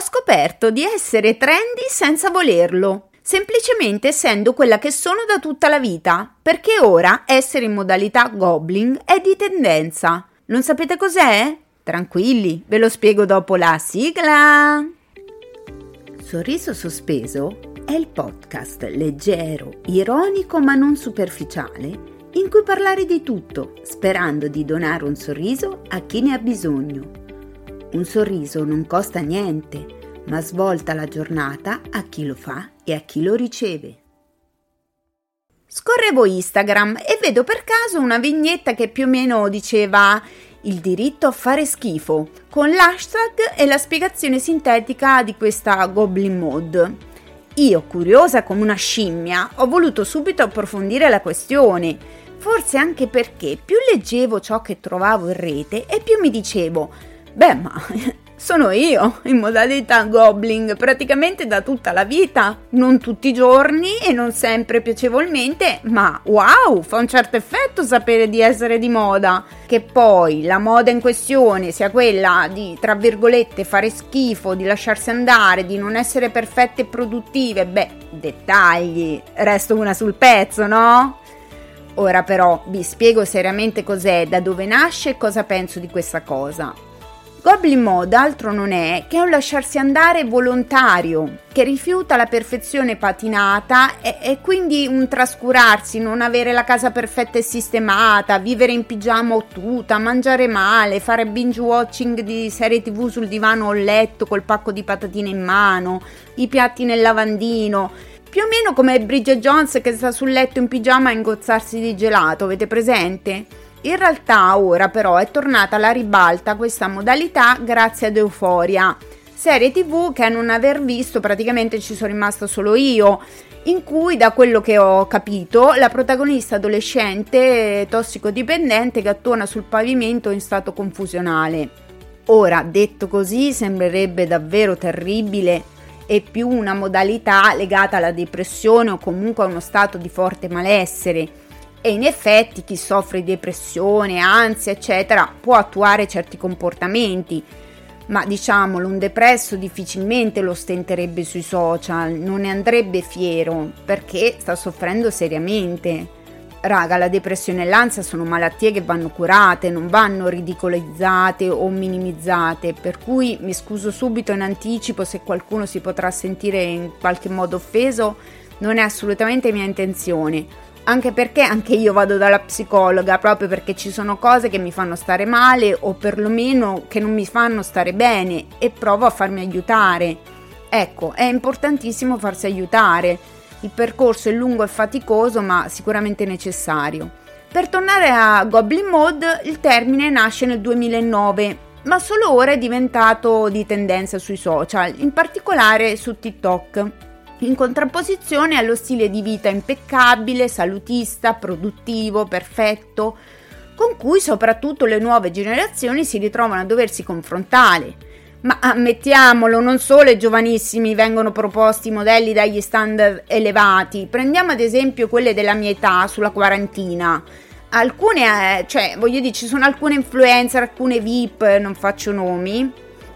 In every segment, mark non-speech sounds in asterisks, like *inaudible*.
Scoperto di essere trendy senza volerlo, semplicemente essendo quella che sono da tutta la vita, perché ora essere in modalità goblin è di tendenza. Non sapete cos'è? Tranquilli, ve lo spiego dopo la sigla. Sorriso sospeso è il podcast leggero, ironico ma non superficiale in cui parlare di tutto, sperando di donare un sorriso a chi ne ha bisogno. Un sorriso non costa niente, ma svolta la giornata a chi lo fa e a chi lo riceve. Scorrevo Instagram e vedo per caso una vignetta che più o meno diceva il diritto a fare schifo, con l'hashtag e la spiegazione sintetica di questa Goblin Mode. Io, curiosa come una scimmia, ho voluto subito approfondire la questione, forse anche perché più leggevo ciò che trovavo in rete e più mi dicevo Beh, ma *laughs* sono io in modalità goblin praticamente da tutta la vita, non tutti i giorni e non sempre piacevolmente, ma wow, fa un certo effetto sapere di essere di moda. Che poi la moda in questione sia quella di, tra virgolette, fare schifo, di lasciarsi andare, di non essere perfette e produttive, beh, dettagli, resto una sul pezzo, no? Ora però vi spiego seriamente cos'è, da dove nasce e cosa penso di questa cosa. Goblin Mode altro non è che un lasciarsi andare volontario, che rifiuta la perfezione patinata e, e, quindi un trascurarsi, non avere la casa perfetta e sistemata, vivere in pigiama o tuta, mangiare male, fare binge watching di serie tv sul divano o letto col pacco di patatine in mano, i piatti nel lavandino. Più o meno come Bridget Jones che sta sul letto in pigiama a ingozzarsi di gelato, avete presente? In realtà ora però è tornata alla ribalta questa modalità grazie ad Euphoria, serie tv che a non aver visto praticamente ci sono rimasta solo io, in cui da quello che ho capito la protagonista adolescente tossicodipendente gattona sul pavimento in stato confusionale. Ora, detto così, sembrerebbe davvero terribile e più una modalità legata alla depressione o comunque a uno stato di forte malessere e in effetti chi soffre di depressione, ansia, eccetera, può attuare certi comportamenti, ma diciamolo, un depresso difficilmente lo stenterebbe sui social, non ne andrebbe fiero perché sta soffrendo seriamente. Raga, la depressione e l'ansia sono malattie che vanno curate, non vanno ridicolizzate o minimizzate, per cui mi scuso subito in anticipo se qualcuno si potrà sentire in qualche modo offeso, non è assolutamente mia intenzione anche perché anche io vado dalla psicologa proprio perché ci sono cose che mi fanno stare male o perlomeno che non mi fanno stare bene e provo a farmi aiutare. Ecco, è importantissimo farsi aiutare. Il percorso è lungo e faticoso, ma sicuramente necessario. Per tornare a Goblin Mode, il termine nasce nel 2009, ma solo ora è diventato di tendenza sui social, in particolare su TikTok in contrapposizione allo stile di vita impeccabile, salutista, produttivo, perfetto, con cui soprattutto le nuove generazioni si ritrovano a doversi confrontare. Ma ammettiamolo, non solo ai giovanissimi vengono proposti modelli dagli standard elevati, prendiamo ad esempio quelle della mia età sulla quarantina. Alcune, eh, cioè, voglio dire, ci sono alcune influencer, alcune VIP, non faccio nomi,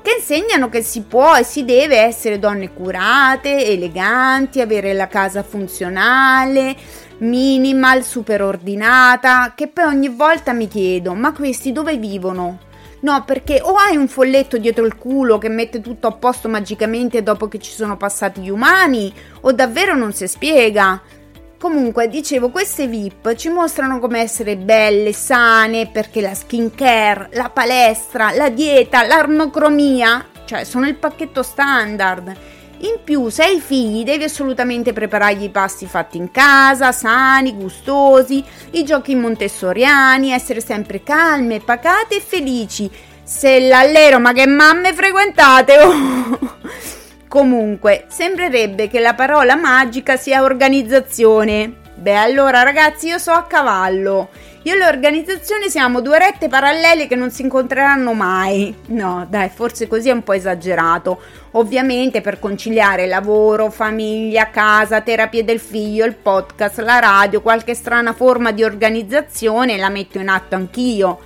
che insegnano che si può e si deve essere donne curate, eleganti, avere la casa funzionale, minimal, super ordinata, che poi ogni volta mi chiedo, ma questi dove vivono? No, perché o hai un folletto dietro il culo che mette tutto a posto magicamente dopo che ci sono passati gli umani, o davvero non si spiega. Comunque, dicevo, queste VIP ci mostrano come essere belle, sane, perché la skincare, la palestra, la dieta, l'armocromia, cioè sono il pacchetto standard. In più, se hai figli, devi assolutamente preparargli i pasti fatti in casa, sani, gustosi, i giochi montessoriani, essere sempre calme, pacate e felici. Se l'allero, ma che mamme frequentate! *laughs* Oh. Comunque, sembrerebbe che la parola magica sia organizzazione. Beh, allora ragazzi, io so a cavallo. Io e l'organizzazione siamo due rette parallele che non si incontreranno mai. No, dai, forse così è un po' esagerato. Ovviamente per conciliare lavoro, famiglia, casa, terapia del figlio, il podcast, la radio, qualche strana forma di organizzazione la metto in atto anch'io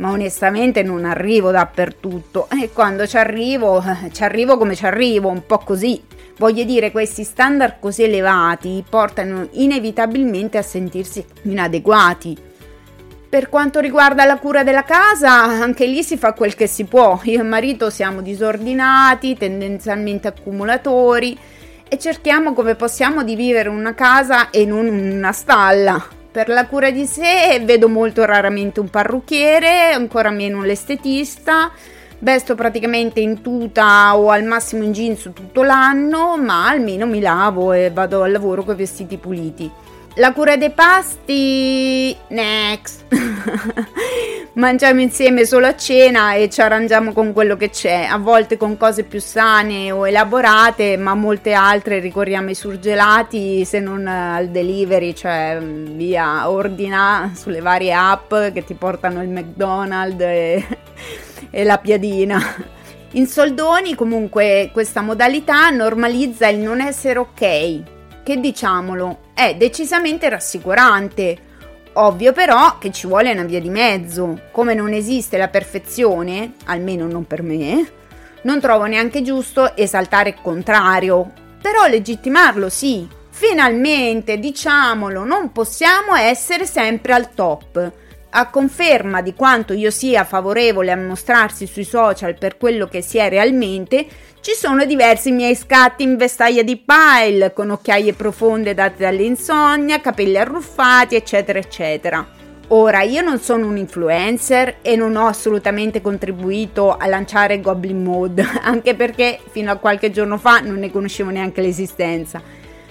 ma onestamente non arrivo dappertutto e quando ci arrivo, ci arrivo come ci arrivo, un po' così. Voglio dire, questi standard così elevati portano inevitabilmente a sentirsi inadeguati. Per quanto riguarda la cura della casa, anche lì si fa quel che si può. Io e marito siamo disordinati, tendenzialmente accumulatori e cerchiamo come possiamo di vivere una casa e non una stalla. Per la cura di sé vedo molto raramente un parrucchiere, ancora meno l'estetista. Vesto praticamente in tuta o al massimo in jeans tutto l'anno, ma almeno mi lavo e vado al lavoro con i vestiti puliti. La cura dei pasti, next. *laughs* Mangiamo insieme solo a cena e ci arrangiamo con quello che c'è, a volte con cose più sane o elaborate, ma molte altre ricorriamo ai surgelati se non al delivery, cioè mm, via ordina sulle varie app che ti portano il McDonald's e, *laughs* e la piadina. In soldoni comunque questa modalità normalizza il non essere ok, che diciamolo è decisamente rassicurante. Ovvio però che ci vuole una via di mezzo. Come non esiste la perfezione, almeno non per me, non trovo neanche giusto esaltare il contrario. Però legittimarlo sì. Finalmente, diciamolo, non possiamo essere sempre al top. A conferma di quanto io sia favorevole a mostrarsi sui social per quello che si è realmente, ci sono diversi miei scatti in vestaglia di pile, con occhiaie profonde date dall'insonnia, capelli arruffati, eccetera, eccetera. Ora, io non sono un influencer e non ho assolutamente contribuito a lanciare Goblin Mode, *laughs* anche perché fino a qualche giorno fa non ne conoscevo neanche l'esistenza.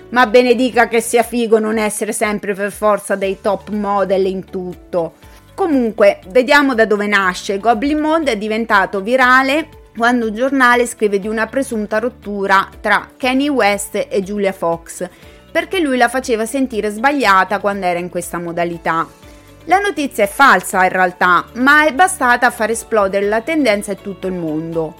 Ma benedica che sia figo non essere sempre per forza dei top model in tutto. Comunque, vediamo da dove nasce. Goblin Mode è diventato virale quando un giornale scrive di una presunta rottura tra Kanye West e Julia Fox, perché lui la faceva sentire sbagliata quando era in questa modalità. La notizia è falsa in realtà, ma è bastata a far esplodere la tendenza in tutto il mondo.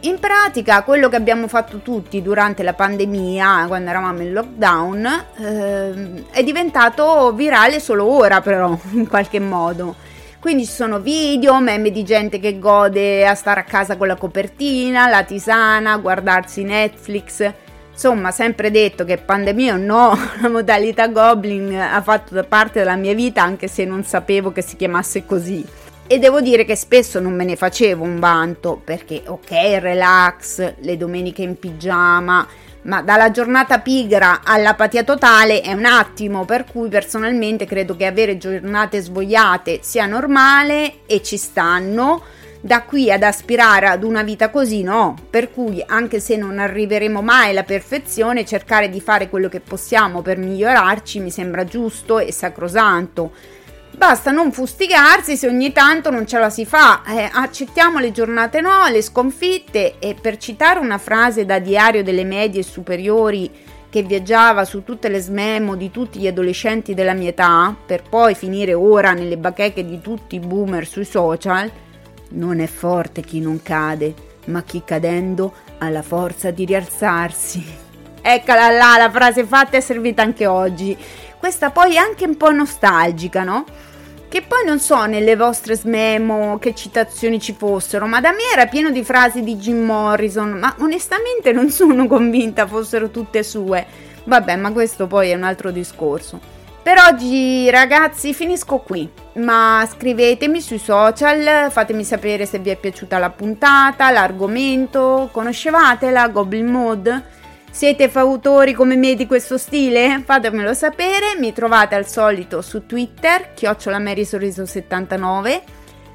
In pratica, quello che abbiamo fatto tutti durante la pandemia, quando eravamo in lockdown, eh, è diventato virale solo ora, però, *laughs* in qualche modo. Quindi ci sono video, meme di gente che gode a stare a casa con la copertina, la tisana, guardarsi Netflix. Insomma, sempre detto che pandemia o no, *laughs* la modalità Goblin ha fatto parte della mia vita anche se non sapevo che si chiamasse così. E devo dire che spesso non me ne facevo un vanto perché, ok, relax, le domeniche in pigiama, ma dalla giornata pigra all'apatia totale è un attimo, per cui personalmente credo che avere giornate svogliate sia normale e ci stanno. Da qui ad aspirare ad una vita così no, per cui anche se non arriveremo mai alla perfezione, cercare di fare quello che possiamo per migliorarci mi sembra giusto e sacrosanto Basta non fustigarsi se ogni tanto non ce la si fa, eh, accettiamo le giornate no, le sconfitte e per citare una frase da diario delle medie superiori che viaggiava su tutte le smemo di tutti gli adolescenti della mia età, per poi finire ora nelle bacheche di tutti i boomer sui social, non è forte chi non cade, ma chi cadendo ha la forza di rialzarsi. *laughs* Eccola là, la frase fatta è servita anche oggi. Questa poi anche un po' nostalgica, no? Che poi non so nelle vostre smemo che citazioni ci fossero, ma da me era pieno di frasi di Jim Morrison, ma onestamente non sono *laughs* convinta fossero tutte sue. Vabbè, ma questo poi è un altro discorso. Per oggi ragazzi finisco qui, ma scrivetemi sui social, fatemi sapere se vi è piaciuta la puntata, l'argomento, conoscevate la Goblin Mode? Siete fautori come me di questo stile? Fatemelo sapere, mi trovate al solito su Twitter, chiocciola Sorriso79,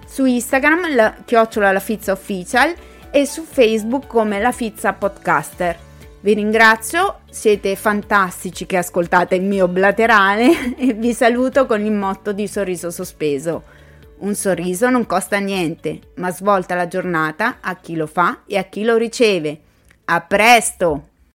su Instagram, la, chiocciola la Fizza Official e su Facebook come la Fizza Podcaster. Vi ringrazio, siete fantastici che ascoltate il mio blaterale *laughs* e vi saluto con il motto di sorriso sospeso. Un sorriso non costa niente, ma svolta la giornata a chi lo fa e a chi lo riceve. A presto!